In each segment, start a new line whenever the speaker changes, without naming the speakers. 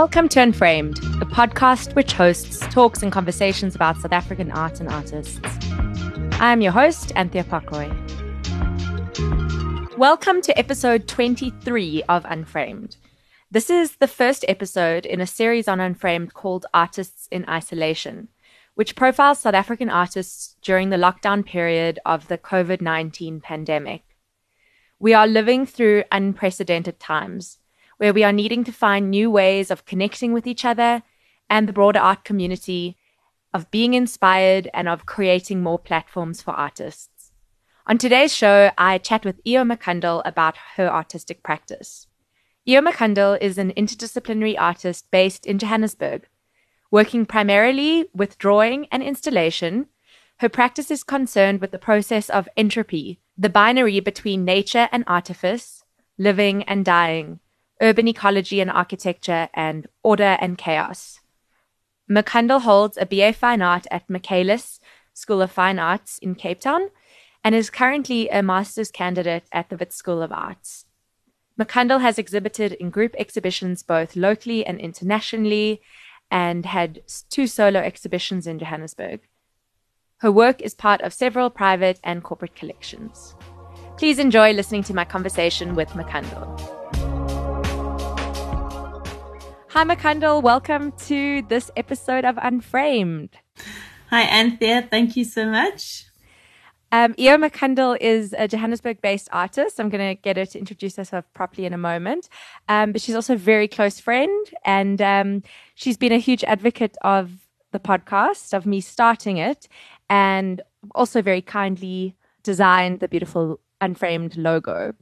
Welcome to Unframed, the podcast which hosts talks and conversations about South African art and artists. I am your host, Anthea Pokroy. Welcome to episode 23 of Unframed. This is the first episode in a series on Unframed called Artists in Isolation, which profiles South African artists during the lockdown period of the COVID 19 pandemic. We are living through unprecedented times where we are needing to find new ways of connecting with each other and the broader art community, of being inspired, and of creating more platforms for artists. On today's show, I chat with Io Makandal about her artistic practice. Io Makandal is an interdisciplinary artist based in Johannesburg. Working primarily with drawing and installation, her practice is concerned with the process of entropy, the binary between nature and artifice, living and dying, urban ecology and architecture, and order and chaos. Makandal holds a BA Fine Art at Michaelis School of Fine Arts in Cape Town and is currently a master's candidate at the Wits School of Arts. Makandal has exhibited in group exhibitions both locally and internationally and had two solo exhibitions in Johannesburg. Her work is part of several private and corporate collections. Please enjoy listening to my conversation with Makandal. Hi, Makandal. Welcome to this episode of Unframed.
Hi, Anthea. Thank you so much.
Um, Io Makandal is a Johannesburg based artist. I'm going to get her to introduce herself properly in a moment. Um, but she's also a very close friend. And um, she's been a huge advocate of the podcast, of me starting it, and also very kindly designed the beautiful Unframed logo.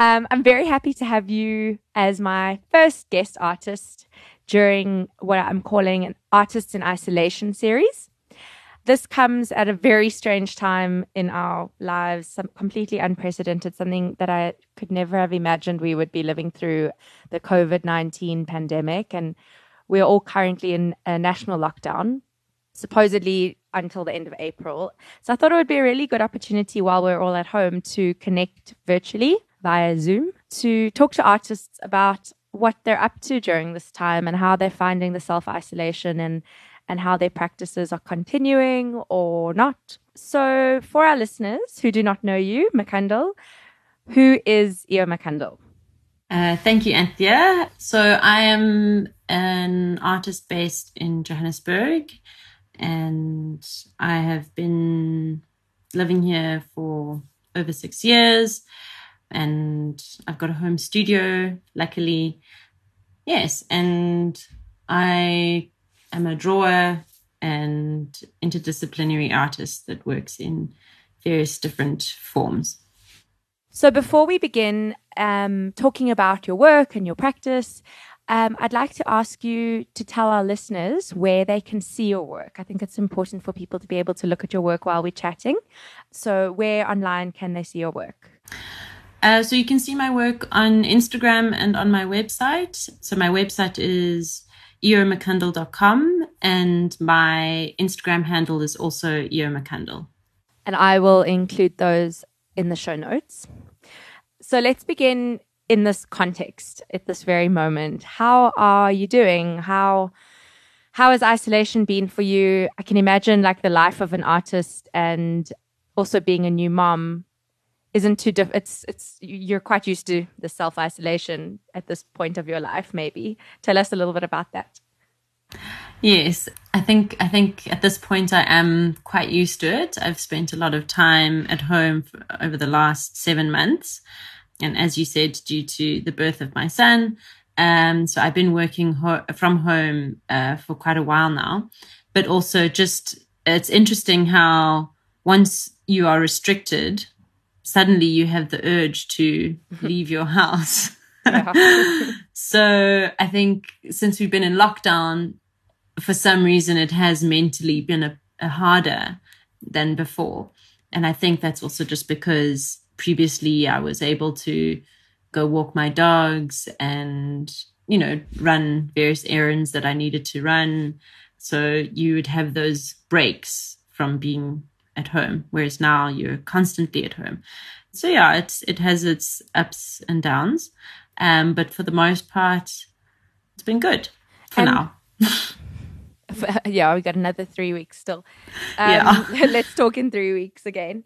Um, I'm very happy to have you as my first guest artist during what I'm calling an Artists in Isolation series. This comes at a very strange time in our lives, some completely unprecedented, something that I could never have imagined we would be living through the COVID 19 pandemic. And we're all currently in a national lockdown, supposedly until the end of April. So I thought it would be a really good opportunity while we're all at home to connect virtually via Zoom to talk to artists about what they're up to during this time and how they're finding the self isolation and and how their practices are continuing or not. So, for our listeners who do not know you, Makandal, who is Io Makandal?
Uh, thank you, Anthea. So, I am an artist based in Johannesburg, and I have been living here for over six years and I've got a home studio, luckily. Yes, and I am a drawer and interdisciplinary artist that works in various different forms.
So, before we begin um, talking about your work and your practice, um, I'd like to ask you to tell our listeners where they can see your work. I think it's important for people to be able to look at your work while we're chatting. So, where online can they see your work?
Uh, so you can see my work on Instagram and on my website. So my website is iomakandal.com and my Instagram handle is also iomakandal.
And I will include those in the show notes. So let's begin in this context at this very moment. How are you doing? How how has isolation been for you? I can imagine like the life of an artist and also being a new mom isn't too diff- it's it's you're quite used to the self isolation at this point of your life maybe. Tell us a little bit about that.
Yes. I think i think at this point i am quite used to it. I've spent a lot of time at home over the last 7 months. And as you said due to the birth of my son um so i've been working ho- from home uh, for quite a while now. But also just it's interesting how once you are restricted suddenly you have the urge to leave your house. so I think since we've been in lockdown, for some reason it has mentally been a, a harder than before. And I think that's also just because previously I was able to go walk my dogs and, you know, run various errands that I needed to run. So you would have those breaks from being at home, whereas now you're constantly at home. So yeah, it's it has its ups and downs, um, but for the most part, it's been good. for
And-
now.
yeah, we got another three weeks still. Um,
Yeah.
let's talk in three weeks again.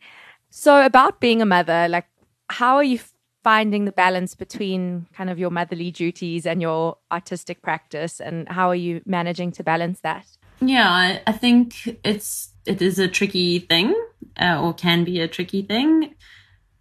So, about being a mother, like, how are you finding the balance between kind of your motherly duties and your artistic practice, and how are you managing to balance that?
Yeah, I, I think it's it is a tricky thing, uh, or can be a tricky thing,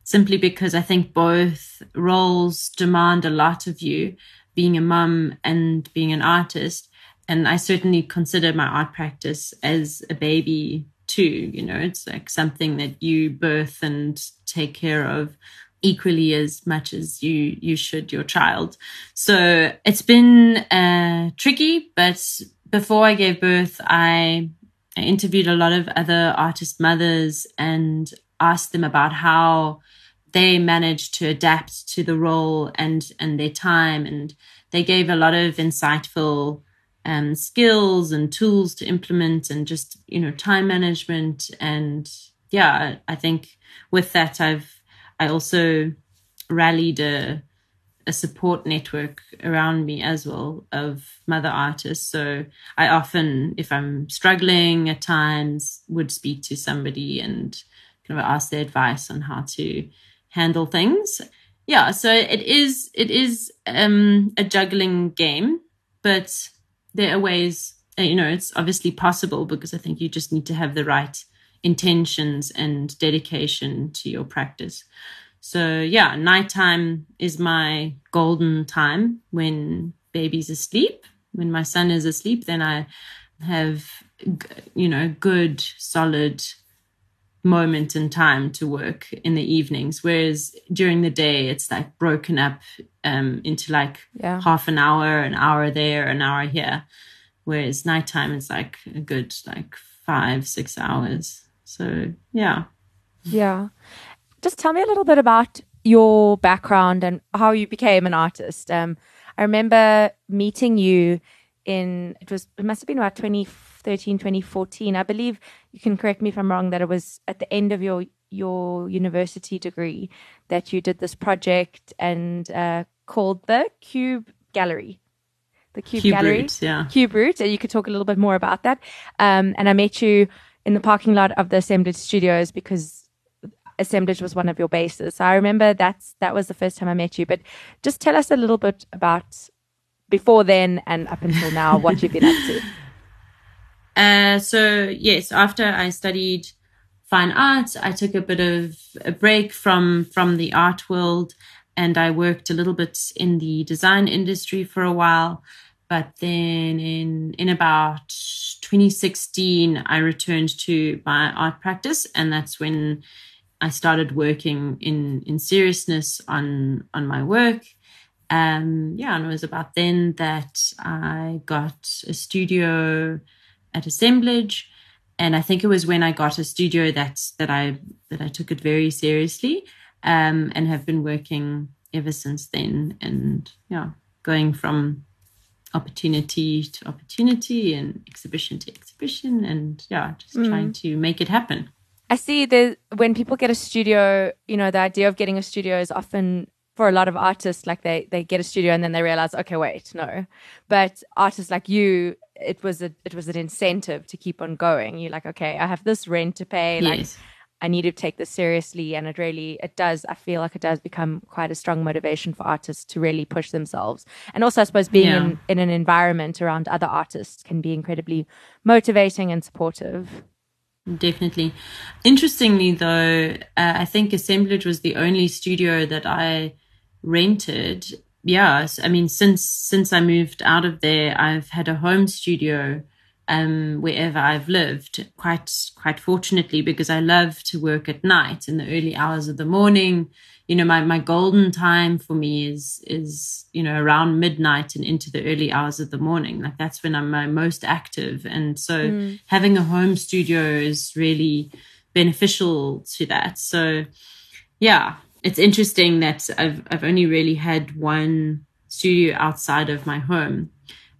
simply because I think both roles demand a lot of you, being a mum and being an artist. And I certainly consider my art practice as a baby too. You know, it's like something that you birth and take care of equally as much as you you should your child. So it's been uh, tricky, but before I gave birth, I, I interviewed a lot of other artist mothers and asked them about how they managed to adapt to the role and and their time, and they gave a lot of insightful um, skills and tools to implement, and just you know time management, and yeah, I think with that I've I also rallied a a support network around me as well of mother artists. So I often, if I'm struggling at times, would speak to somebody and kind of ask their advice on how to handle things. Yeah, so it is it is um, a juggling game, but there are ways. You know, it's obviously possible because I think you just need to have the right intentions and dedication to your practice. So yeah, nighttime is my golden time when baby's asleep. When my son is asleep, then I have, you know, good, solid moment in time to work in the evenings. Whereas during the day, it's like broken up um, into like
Yeah.
half an hour, an hour there, an hour here. Whereas nighttime is like a good like five, six hours. So yeah.
Yeah. Just tell me a little bit about your background and how you became an artist. Um, I remember meeting you in, it was, it must have been about 2013, 2014. I believe you can correct me if I'm wrong, that it was at the end of your, your university degree that you did this project and uh, called the Cube Gallery. The Cube,
Cube
Gallery.
Yeah.
Cube Root, and you could talk a little bit more about that. Um, and I met you in the parking lot of the Assemblage Studios because Assemblage was one of your bases. So I remember that's that was the first time I met you. But just tell us a little bit about before then and up until now what you've been up to.
Uh, so yes, after I studied fine arts, I took a bit of a break from from the art world, and I worked a little bit in the design industry for a while. But then in in about 2016, I returned to my art practice, and that's when I started working in in seriousness on on my work. Um, yeah, and it was about then that I got a studio at assemblage. And i think it was when i got a studio that that i that i took it very seriously um and have been working ever since then. And yeah going from opportunity to opportunity and exhibition to exhibition and yeah just trying to make it happen
I see that when people get a studio, you know, the idea of getting a studio is often for a lot of artists, like they they get a studio and then they realize, okay, wait, no. But artists like you, it was a it was an incentive to keep on going. You're like, okay, I have this rent to pay, like I need to take this seriously, and it really it does. I feel like it does become quite a strong motivation for artists to really push themselves, and also I suppose being
Yeah.
in in an environment around other artists can be incredibly motivating and supportive.
Definitely. Interestingly, though, uh, I think Assemblage was the only studio that I rented. Yes, I mean since since I moved out of there, I've had a home studio um, wherever I've lived. Quite quite fortunately, because I love to work at night in the early hours of the morning. You know, my, my golden time for me is is you know around midnight and into the early hours of the morning. Like that's when I'm my most active, and so hmm. having a home studio is really beneficial to that. So yeah, it's interesting that I've I've only really had one studio outside of my home.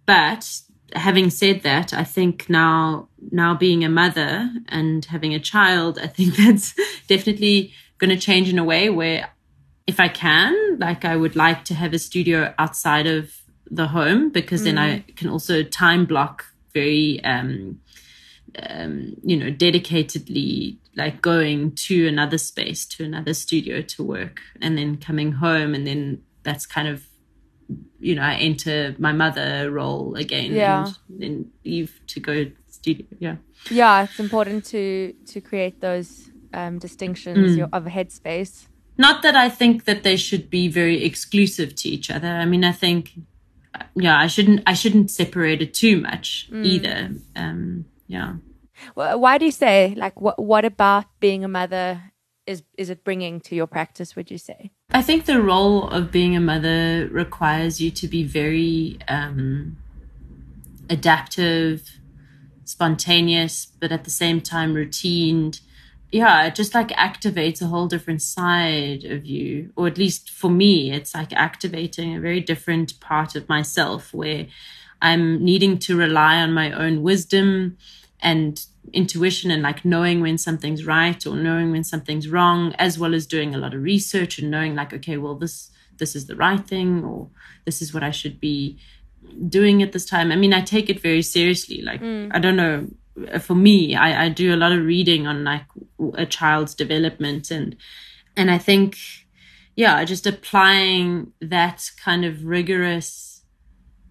But having said that, I think now now being a mother and having a child, I think that's definitely going to change in a way where if I can, like I would like to have a studio outside of the home because mm. then I mm. can also time block very, um, um, you know, dedicatedly like going to another space, to another studio to work and then coming home. And then that's kind of, you know, I enter my mother role again
yeah.
and then leave to go studio. Yeah.
Yeah. It's important to, to create those um, distinctions mm. of a headspace.
Not that I think that they should be very exclusive to each other. I mean, I think, yeah, I shouldn't, I shouldn't separate it too much mm. either. Um, yeah.
Well, why do you say like what? What about being a mother is is it bringing to your practice? Would you say?
I think the role of being a mother requires you to be very um, adaptive, spontaneous, but at the same time routined yeah, it just like activates a whole different side of you. Or at least for me, it's like activating a very different part of myself where I'm needing to rely on my own wisdom and intuition and like knowing when something's right or knowing when something's wrong, as well as doing a lot of research and knowing like, okay, well, this this is the right thing or this is what I should be doing at this time. I mean, I take it very seriously. Like, mm. I don't know for me, I, I do a lot of reading on like a child's development and and I think yeah, just applying that kind of rigorous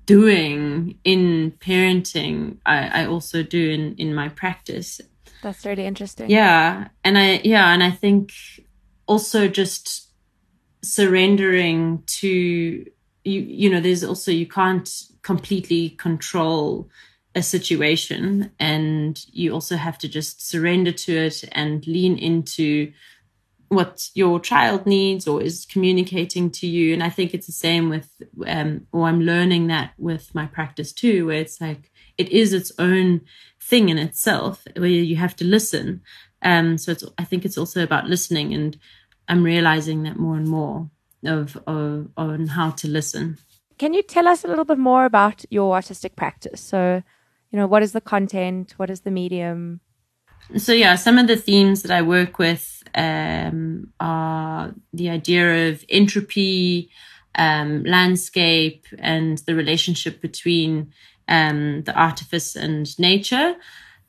doing in parenting, I, I also do in, in my practice.
That's really interesting.
Yeah. And I, yeah. And I think also just surrendering to you, you know, there's also, you can't completely control a situation and you also have to just surrender to it and lean into what your child needs or is communicating to you. And i think it's the same with um, or i'm learning that with my practice too where it's like it is its own thing in itself where you have to listen. Um, so it's i think it's also about listening and i'm realizing that more and more of, of on how to listen.
Can you tell us a little bit more about your artistic practice? So you know, what is the content? What is the medium?
So yeah, some of the themes that I work with um, are the idea of entropy, um, landscape, and the relationship between um, the artifice and nature.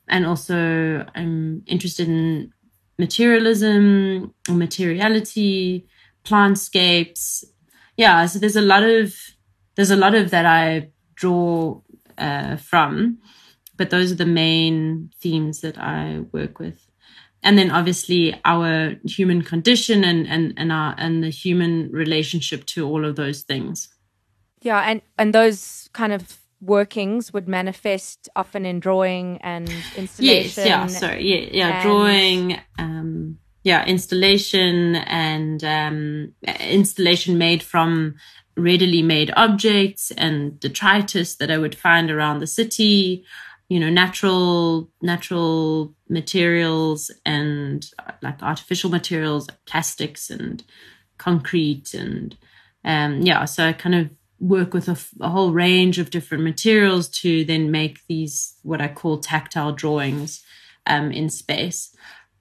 And also, I'm interested in materialism materiality, plantscapes. Yeah, so there's a lot of there's a lot of that I draw uh, from but those are the main themes that I work with. And then obviously our human condition and, and, and our and the human relationship to all of those things.
Yeah, and, and those kind of workings would manifest often in drawing and installation.
Yes, yeah, sorry. Yeah, yeah, drawing, um yeah, installation and um installation made from readily made objects and detritus that I would find around the city you know natural natural materials and like artificial materials like plastics and concrete and um yeah so i kind of work with a, a, whole range of different materials to then make these what i call tactile drawings um in space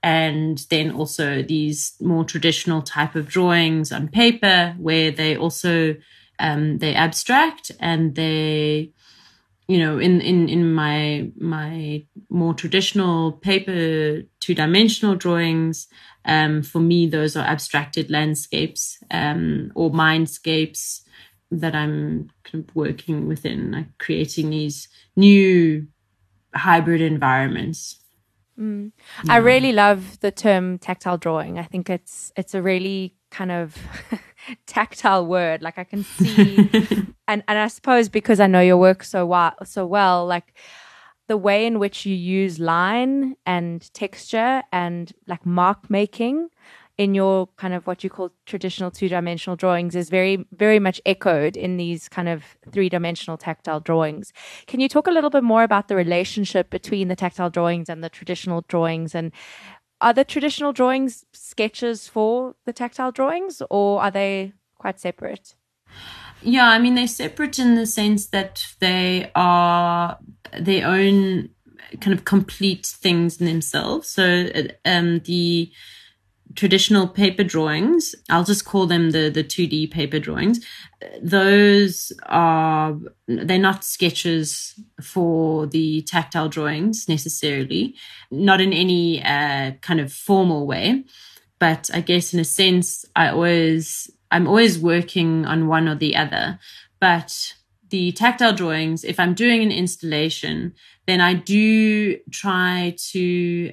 and then also these more traditional type of drawings on paper where they also um they abstract and they you know in in in my my more traditional paper two dimensional drawings um, for me those are abstracted landscapes um, or mindscapes that i'm kind of working within like creating these new hybrid environments
mm. yeah. i really love the term tactile drawing i think it's it's a really kind of tactile word. Like I can see, and and I suppose because I know your work so well, so well, like the way in which you use line and texture and like mark making in your kind of what you call traditional two-dimensional drawings is very very much echoed in these kind of three-dimensional tactile drawings can you talk a little bit more about the relationship between the tactile drawings and the traditional drawings and are the traditional drawings sketches for the tactile drawings or are they quite separate?
Yeah, I mean, they're separate in the sense that they are their own kind of complete things in themselves. So um, the traditional paper drawings, I'll just call them the, the 2D paper drawings. Those are, they're not sketches for the tactile drawings necessarily, not in any uh, kind of formal way. But I guess in a sense, I always, I'm always working on one or the other. But the tactile drawings, if I'm doing an installation, then I do try to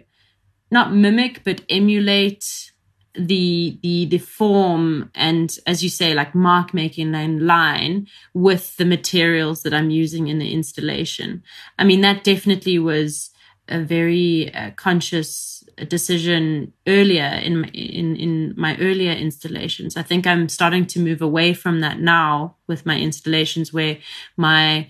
not mimic, but emulate the the the form and as you say like mark making and line with the materials that i'm using in the installation. I mean that definitely was a very uh, conscious decision earlier in, in in my earlier installations. I think i'm starting to move away from that now with my installations where my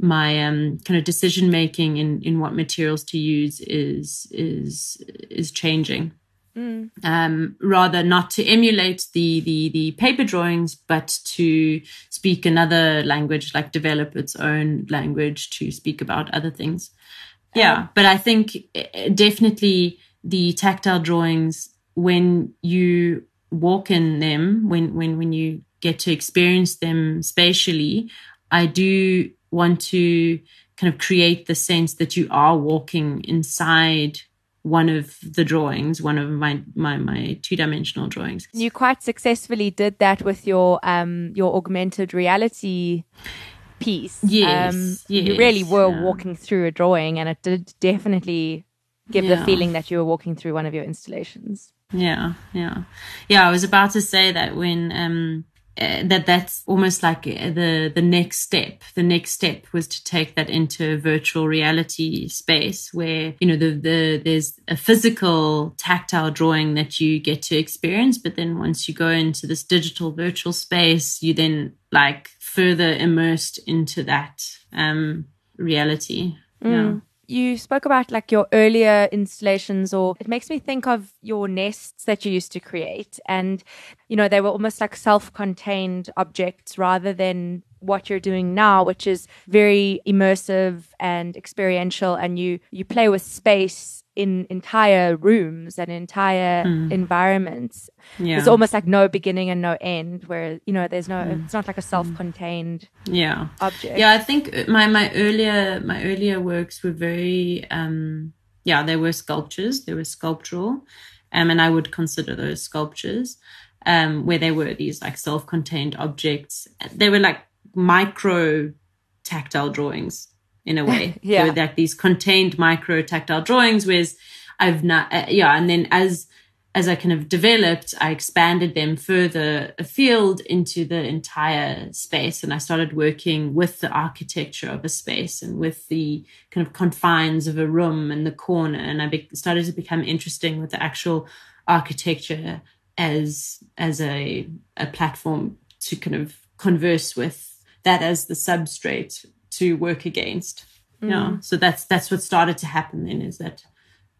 my um, kind of decision making in in what materials to use is is is changing Mm. Um, rather not to emulate the, the the paper drawings, but to speak another language, like develop its own language to speak about other things. Yeah, um, but I think eh, definitely the tactile drawings when you walk in them, when when when you get to experience them spatially, I do want to kind of create the sense that you are walking inside one of the drawings, one of my my my two dimensional drawings.
You quite successfully did that with your um your augmented reality piece.
Yes, um, yes
you really were yeah. walking through a drawing, and it did definitely give yeah. the feeling that you were walking through one of your installations.
Yeah, yeah, yeah. I was about to say that when um uh, that that's almost like uh, the the next step. The next step was to take that into a virtual reality space where you know the the there's a physical tactile drawing that you get to experience but then once you go into this digital virtual space you then like further immersed into that um reality. Mm. yeah
you spoke about like your earlier installations or it makes me think of your nests that you used to create. And you know they were almost like self-contained objects rather than what you're doing now which is very immersive and experiential and you you play with space in entire rooms and entire mm. environments. Yeah. There's almost like no beginning and no end where, you know, there's no, mm. it's not like a self-contained
yeah.
object.
Yeah. I think my, my earlier, my earlier works were very, um, yeah, they were sculptures, they were sculptural. Um, and I would consider those sculptures, um, where they were these like self-contained objects. They were like micro tactile drawings in a way.
yeah.
So like these contained micro tactile drawings, whereas I've not, uh, yeah. And then as, as I kind of developed, I expanded them further afield into the entire space. And I started working with the architecture of a space and with the kind of confines of a room and the corner. And I be- started to become interesting with the actual architecture as, as a, a platform to kind of converse with that as the substrate to work against. Mm. Yeah. So that's that's what started to happen then is that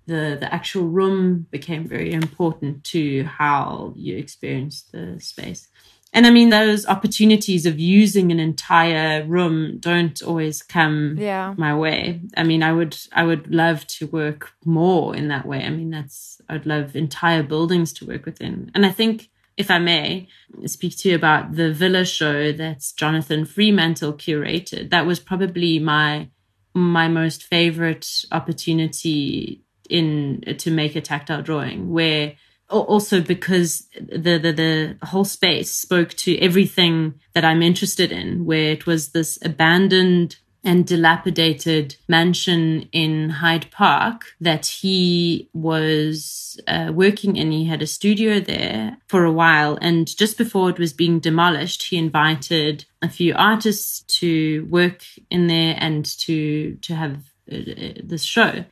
the the actual room became very important to how you experience the space. And I mean those opportunities of using an entire room don't always come
yeah.
my way. I mean I would I would love to work more in that way. I mean that's I'd love entire buildings to work within. And I think if I may, speak to you about the Villa show that Jonathan Freemantle curated. That was probably my my most favorite opportunity in to make a tactile drawing where also because the, the the whole space spoke to everything that I'm interested in where it was this abandoned and dilapidated mansion in Hyde Park that he was uh, working in. He had a studio there for a while. And just before it was being demolished, he invited a few artists to work in there and to, to have uh, uh this show.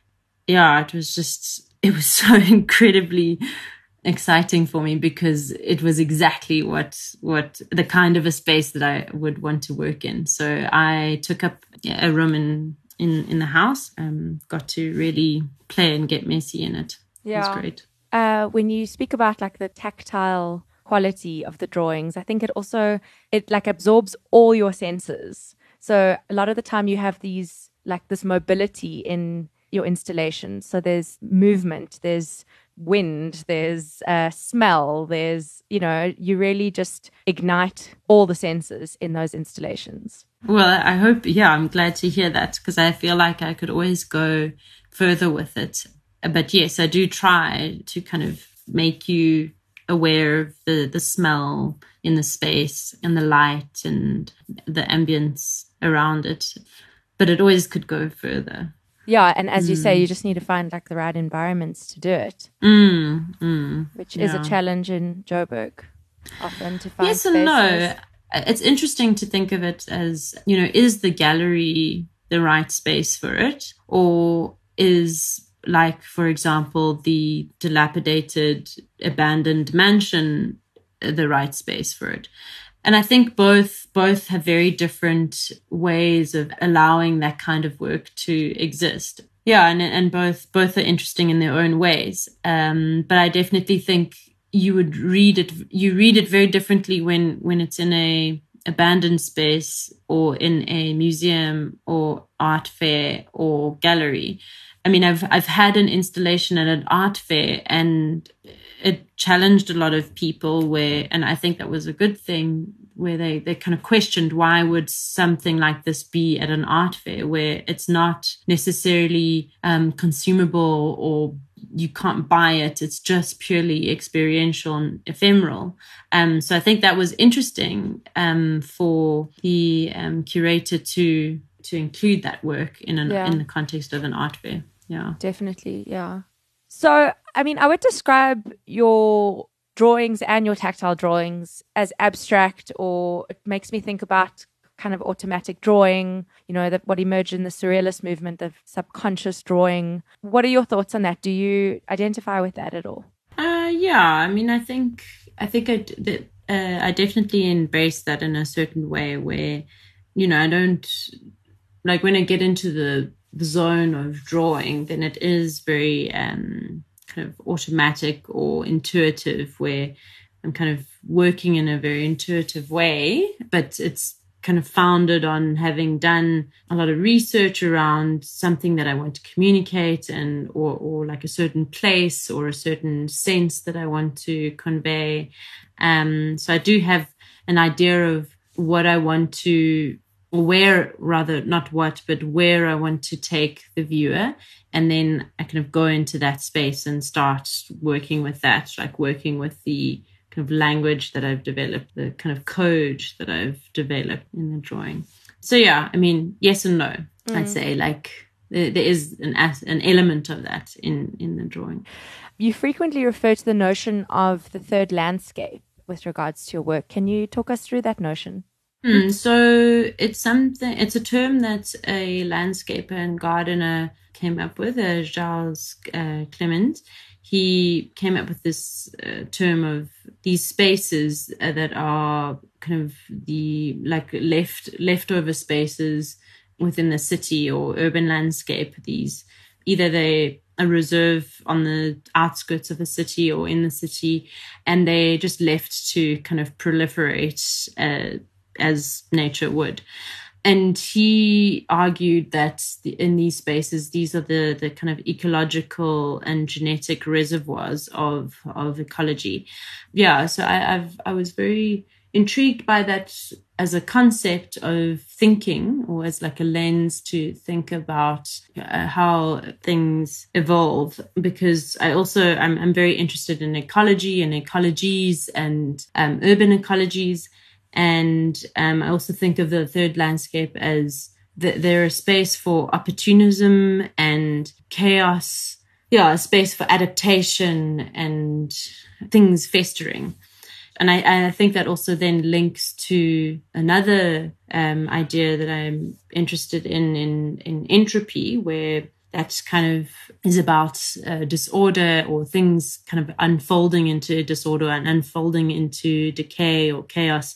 Yeah, it was just, it was so incredibly exciting for me because it was exactly what what the kind of a space that I would want to work in. So I took up a room in in in the house. Um, got to really play and get messy in it. Yeah, it was great.
Uh, when you speak about like the tactile quality of the drawings, I think it also it like absorbs all your senses. So a lot of the time you have these like this mobility in your installation. So there's movement, there's wind, there's uh, smell, there's, you know, you really just ignite all the senses in those installations.
Well, I hope, yeah, I'm glad to hear that because I feel like I could always go further with it. But yes, I do try to kind of make you aware of the, the smell in the space and the light and the ambience around it. But it always could go further.
Yeah, and as mm. you say, you mm. just need to find like the right environments to do it,
mm, mm,
which yeah. is a challenge in Joburg often to find.
Yes
spaces.
and no. It's interesting to think of it as you know, is the gallery the right space for it, or is like, for example, the dilapidated, abandoned mansion the right space for it? And I think both both have very different ways of allowing that kind of work to exist. Yeah, and and both both are interesting in their own ways. Um, but I definitely think you would read it you read it very differently when when it's in a abandoned space or in a museum or art fair or gallery. I mean, I've I've had an installation at an art fair and it challenged a lot of people where, and I think that was a good thing where they, they kind of questioned why would something like this be at an art fair where it's not necessarily um, consumable or you can't buy it. It's just purely experiential and ephemeral. Um, so I think that was interesting um, for the um, curator to to include that work in an, yeah. in the context of an art fair. Yeah,
definitely. Yeah. So I mean, I would describe your drawings and your tactile drawings as abstract, or it makes me think about kind of automatic drawing, you know, that what emerged in the surrealist movement of subconscious drawing. What are your thoughts on that? Do you identify with that at all?
Uh, yeah, I mean, I think I think I that uh, I definitely embrace that in a certain way where, you know, I don't like when I get into the the zone of drawing, then it is very um kind of automatic or intuitive where I'm kind of working in a very intuitive way, but it's kind of founded on having done a lot of research around something that I want to communicate and or or like a certain place or a certain sense that I want to convey. Um, so I do have an idea of what I want to where rather not what but where i want to take the viewer and then i kind of go into that space and start working with that like working with the kind of language that i've developed the kind of code that i've developed in the drawing. So yeah i mean yes and no mm. i'd say like there, there is an an element of that in in the drawing.
You frequently refer to the notion of the third landscape with regards to your work. Can you talk us through that notion
Hmm, so it's something. It's a term that a landscaper and gardener came up with, uh, Charles uh, Clement. He came up with this uh, term of these spaces uh, that are kind of the like left leftover spaces within the city or urban landscape. These either they a reserve on the outskirts of a city or in the city, and they just left to kind of proliferate uh, as nature would. And he argued that in these spaces, these are the, the kind of ecological and genetic reservoirs of, of ecology. Yeah, so I, I've, I was very intrigued by that as a concept of thinking or as like a lens to think about uh, how things evolve because i also i'm, I'm very interested in ecology and ecologies and um, urban ecologies and um, I also think of the third landscape as that a space for opportunism and chaos. Yeah, a space for adaptation and things festering. And I, I think that also then links to another um, idea that I'm interested in, in, in entropy, where that kind of is about uh, disorder or things kind of unfolding into disorder and unfolding into decay or chaos.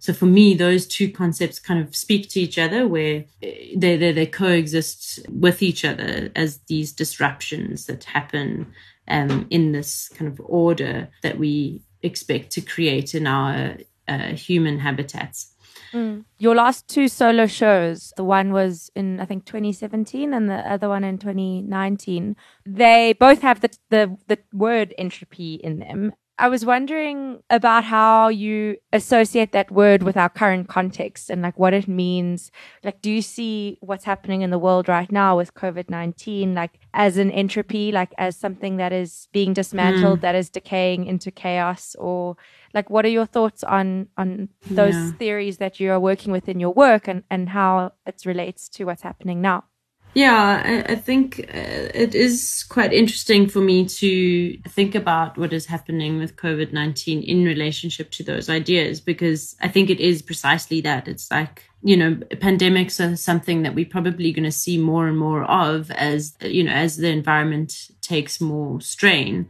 So for me, those two concepts kind of speak to each other where uh, they, they, they coexist with each other as these disruptions that happen um, in this kind of order that we expect to create in our uh, human habitats.
Mm. Your last two solo shows, the one was in I think 2017 and the other one in 2019. They both have the the, the word entropy in them. I was wondering about how you associate that word with our current context and like what it means. Like, do you see what's happening in the world right now with COVID 19, like as an entropy, like as something that is being dismantled, mm. that is decaying into chaos? Or like, what are your thoughts on, on those yeah. theories that you are working with in your work and, and how it relates to what's happening now?
Yeah, I, I think uh, it is quite interesting for me to think about what is happening with COVID 19 in relationship to those ideas because I think it is precisely that. It's like, you know, pandemics are something that we're probably going to see more and more of as, you know, as the environment takes more strain.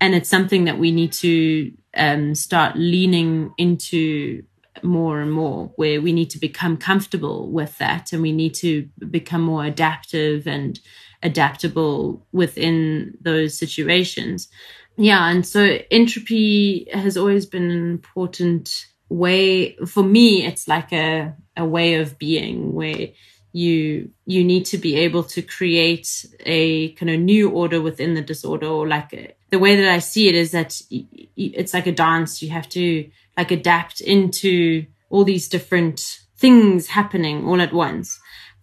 And it's something that we need to um, start leaning into more and more where we need to become comfortable with that and we need to become more adaptive and adaptable within those situations. Yeah and so entropy has always been an important way for me it's like a, a way of being where you you need to be able to create a kind of new order within the disorder or like a, the way that i see it is that it's like a dance you have to like adapt into all these different things happening all at once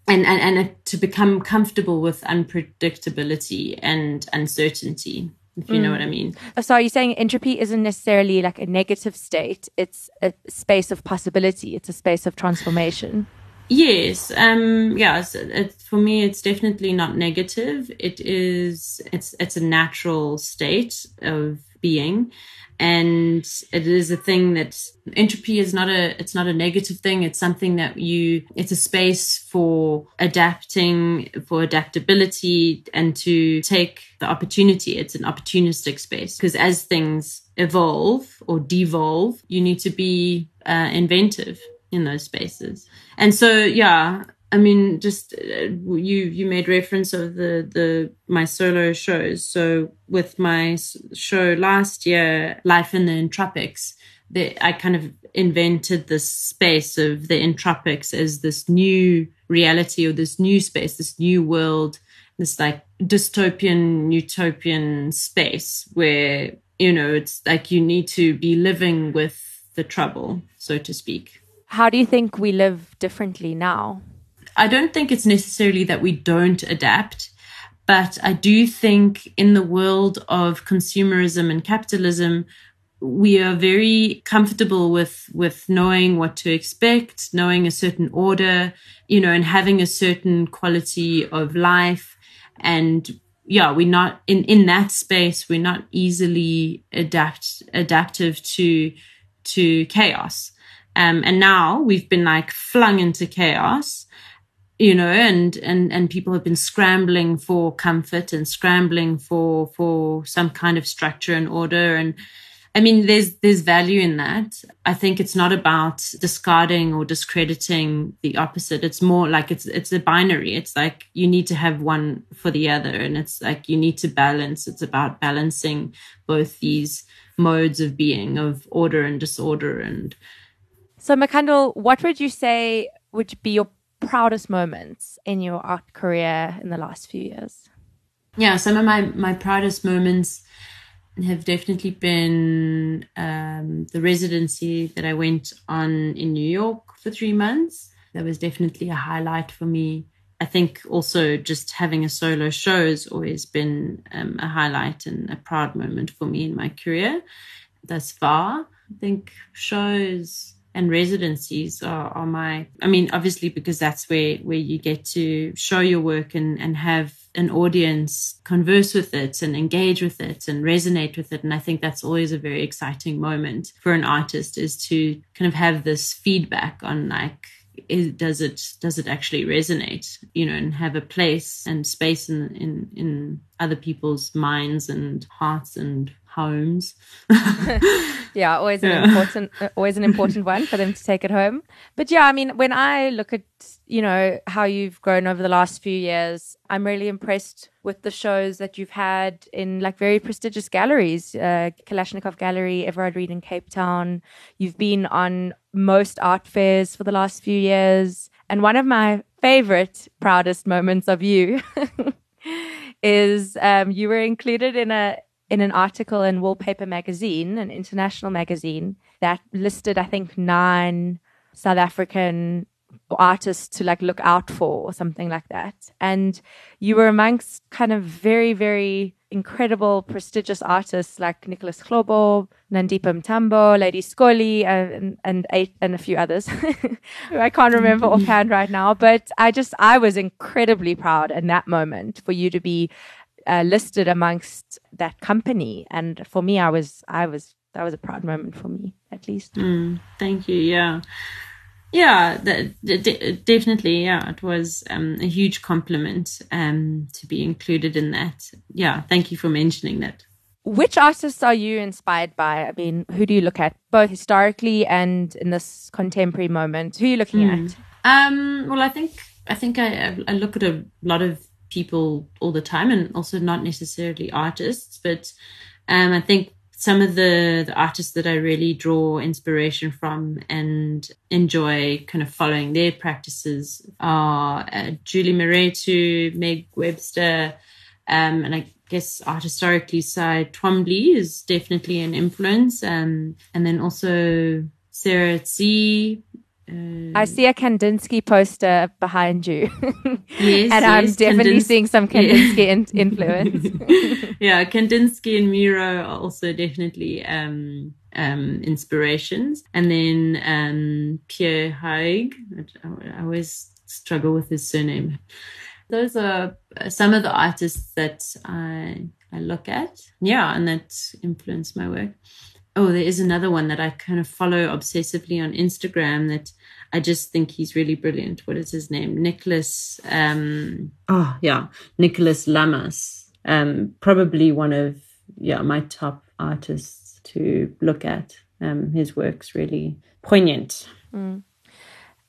and, and, and to become comfortable with unpredictability and uncertainty if you mm. know what I mean.
Uh, so are you saying entropy isn't necessarily like a negative state? It's a space of possibility. It's a space of transformation.
Yes. Um. It, for me, it's definitely not negative. It is. It's it's a natural state of being, and it is a thing that entropy is not a it's not a negative thing it's something that you it's a space for adapting for adaptability and to take the opportunity it's an opportunistic space because as things evolve or devolve you need to be uh, inventive in those spaces and so yeah I mean, just uh, you you made reference of the the my solo shows. So with my show last year, Life in the Entropics, that I kind of invented this space of the entropics as this new reality or this new space, this new world, this like dystopian utopian space where you know it's like you need to be living with the trouble, so to speak.
How do you think we live differently now?
I don't think it's necessarily that we don't adapt, but I do think in the world of consumerism and capitalism, we are very comfortable with with knowing what to expect, knowing a certain order, you know, and having a certain quality of life. And yeah, we're not in in that space. We're not easily adapt adaptive to to chaos. Um, and now we've been like flung into chaos you know and and and people have been scrambling for comfort and scrambling for for some kind of structure and order. And i mean there's there's value in that. I think it's not about discarding or discrediting the opposite. It's more like it's it's a binary. It's like you need to have one for the other. And it's like you need to balance. It's about balancing both these modes of being of order and disorder and
so Makandal, what would you say would be your proudest moments in your art career in the last few years?
Yeah, some of my my proudest moments have definitely been um, the residency that I went on in New York for three months. That was definitely a highlight for me. I think also just having a solo show has always been um, a highlight and a proud moment for me in my career thus far. I think shows and residencies are, are my i mean obviously because that's where where you get to show your work and and have an audience converse with it and engage with it and resonate with it. And i think that's always a very exciting moment for an artist is to kind of have this feedback on like is, does it does it actually resonate you know and have a place and space in in in other people's minds and hearts and homes.
yeah, always an yeah. important, always an important one for them to take it home. But yeah, I mean, when I look at you know how you've grown over the last few years, I'm really impressed with the shows that you've had in like very prestigious galleries, uh, Kalashnikovv Gallery, Everard Read in Cape Town. You've been on most art fairs for the last few years, and one of my favorite, proudest moments of you. is um, you were included in a in an article in Wallpaper magazine, an international magazine that listed, I think, nine South African artists to like look out for or something like that. And you were amongst kind of very, very incredible, prestigious artists like Nicholas Hlobo, Nandipha Mntambo, Lady Skollie, uh, and, and, eight, and a few others I can't remember offhand right now. But I just, I was incredibly proud in that moment for you to be uh, listed amongst that company. And for me, I was, I was, that was a proud moment for me, at least.
Mm, thank you. Yeah. Yeah, definitely. Yeah, it was um, a huge compliment um, to be included in that. Yeah, thank you for mentioning that.
Which artists are you inspired by? I mean, who do you look at, both historically and in this contemporary moment? Who are you looking mm. at?
Um, well, I think I think I, I look at a lot of people all the time, and also not necessarily artists, but um, I think some of the, the artists that I really draw inspiration from and enjoy kind of following their practices are uh, Julie Mehretu, Meg Webster, um, and I guess art historically Cy Twombly is definitely an influence. Um, and then also Sarah
I see a Kandinsky poster behind you. yes, and I'm definitely Kandinsky. seeing some Kandinsky yeah. in- influence.
yeah, Kandinsky and Miro are also definitely um, um, inspirations. And then um, Pierre Haig, I, I always struggle with his surname. Those are some of the artists that I I look at. Yeah, and that influence my work oh, there is another one that I kind of follow obsessively on Instagram that I just think he's really brilliant. What is his name? Nicholas. Um, oh, yeah, Nicholas Lamas. Um, probably one of yeah my top artists to look at. Um, his work's really poignant. Mm.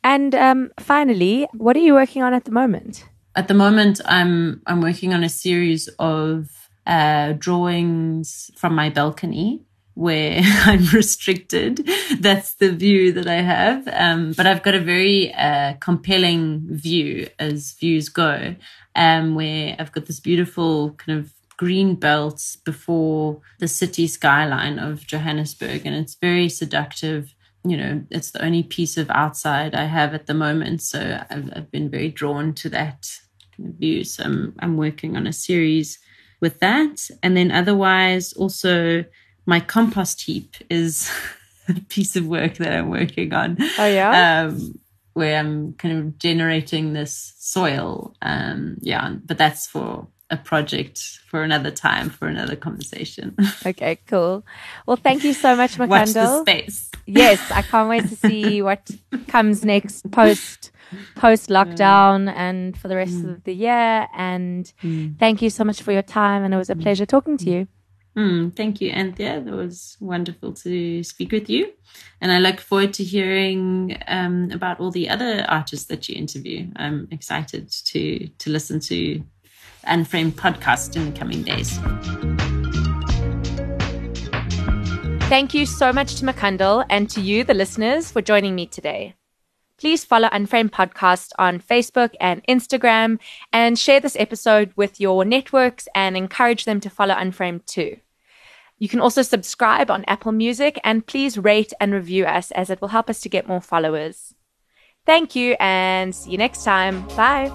And um, finally, what are you working on at the moment?
At the moment, I'm I'm working on a series of uh, drawings from my balcony where I'm restricted. That's the view that I have. Um, but I've got a very uh, compelling view as views go, um, where I've got this beautiful kind of green belts before the city skyline of Johannesburg, and it's very seductive. You know, it's the only piece of outside I have at the moment, so I've, I've been very drawn to that view. So I'm, I'm working on a series with that, and then otherwise also my compost heap is a piece of work that I'm working on.
Oh yeah. Um,
where I'm kind of generating this soil. Um, yeah, but that's for a project for another time for another conversation.
Okay, cool. Well, thank you so much, Makandal.
Watch the space.
Yes, I can't wait to see what comes next post post lockdown and for the rest mm. of the year. And mm. thank you so much for your time, and it was a pleasure talking to you.
Mm, thank you, Anthea. It was wonderful to speak with you. And I look forward to hearing um, about all the other artists that you interview. I'm excited to, to listen to Unframed podcast in the coming days.
Thank you so much to Makandal and to you, the listeners, for joining me today. Please follow Unframed Podcast on Facebook and Instagram and share this episode with your networks and encourage them to follow Unframed too. You can also subscribe on Apple Music and please rate and review us as it will help us to get more followers. Thank you and see you next time. Bye.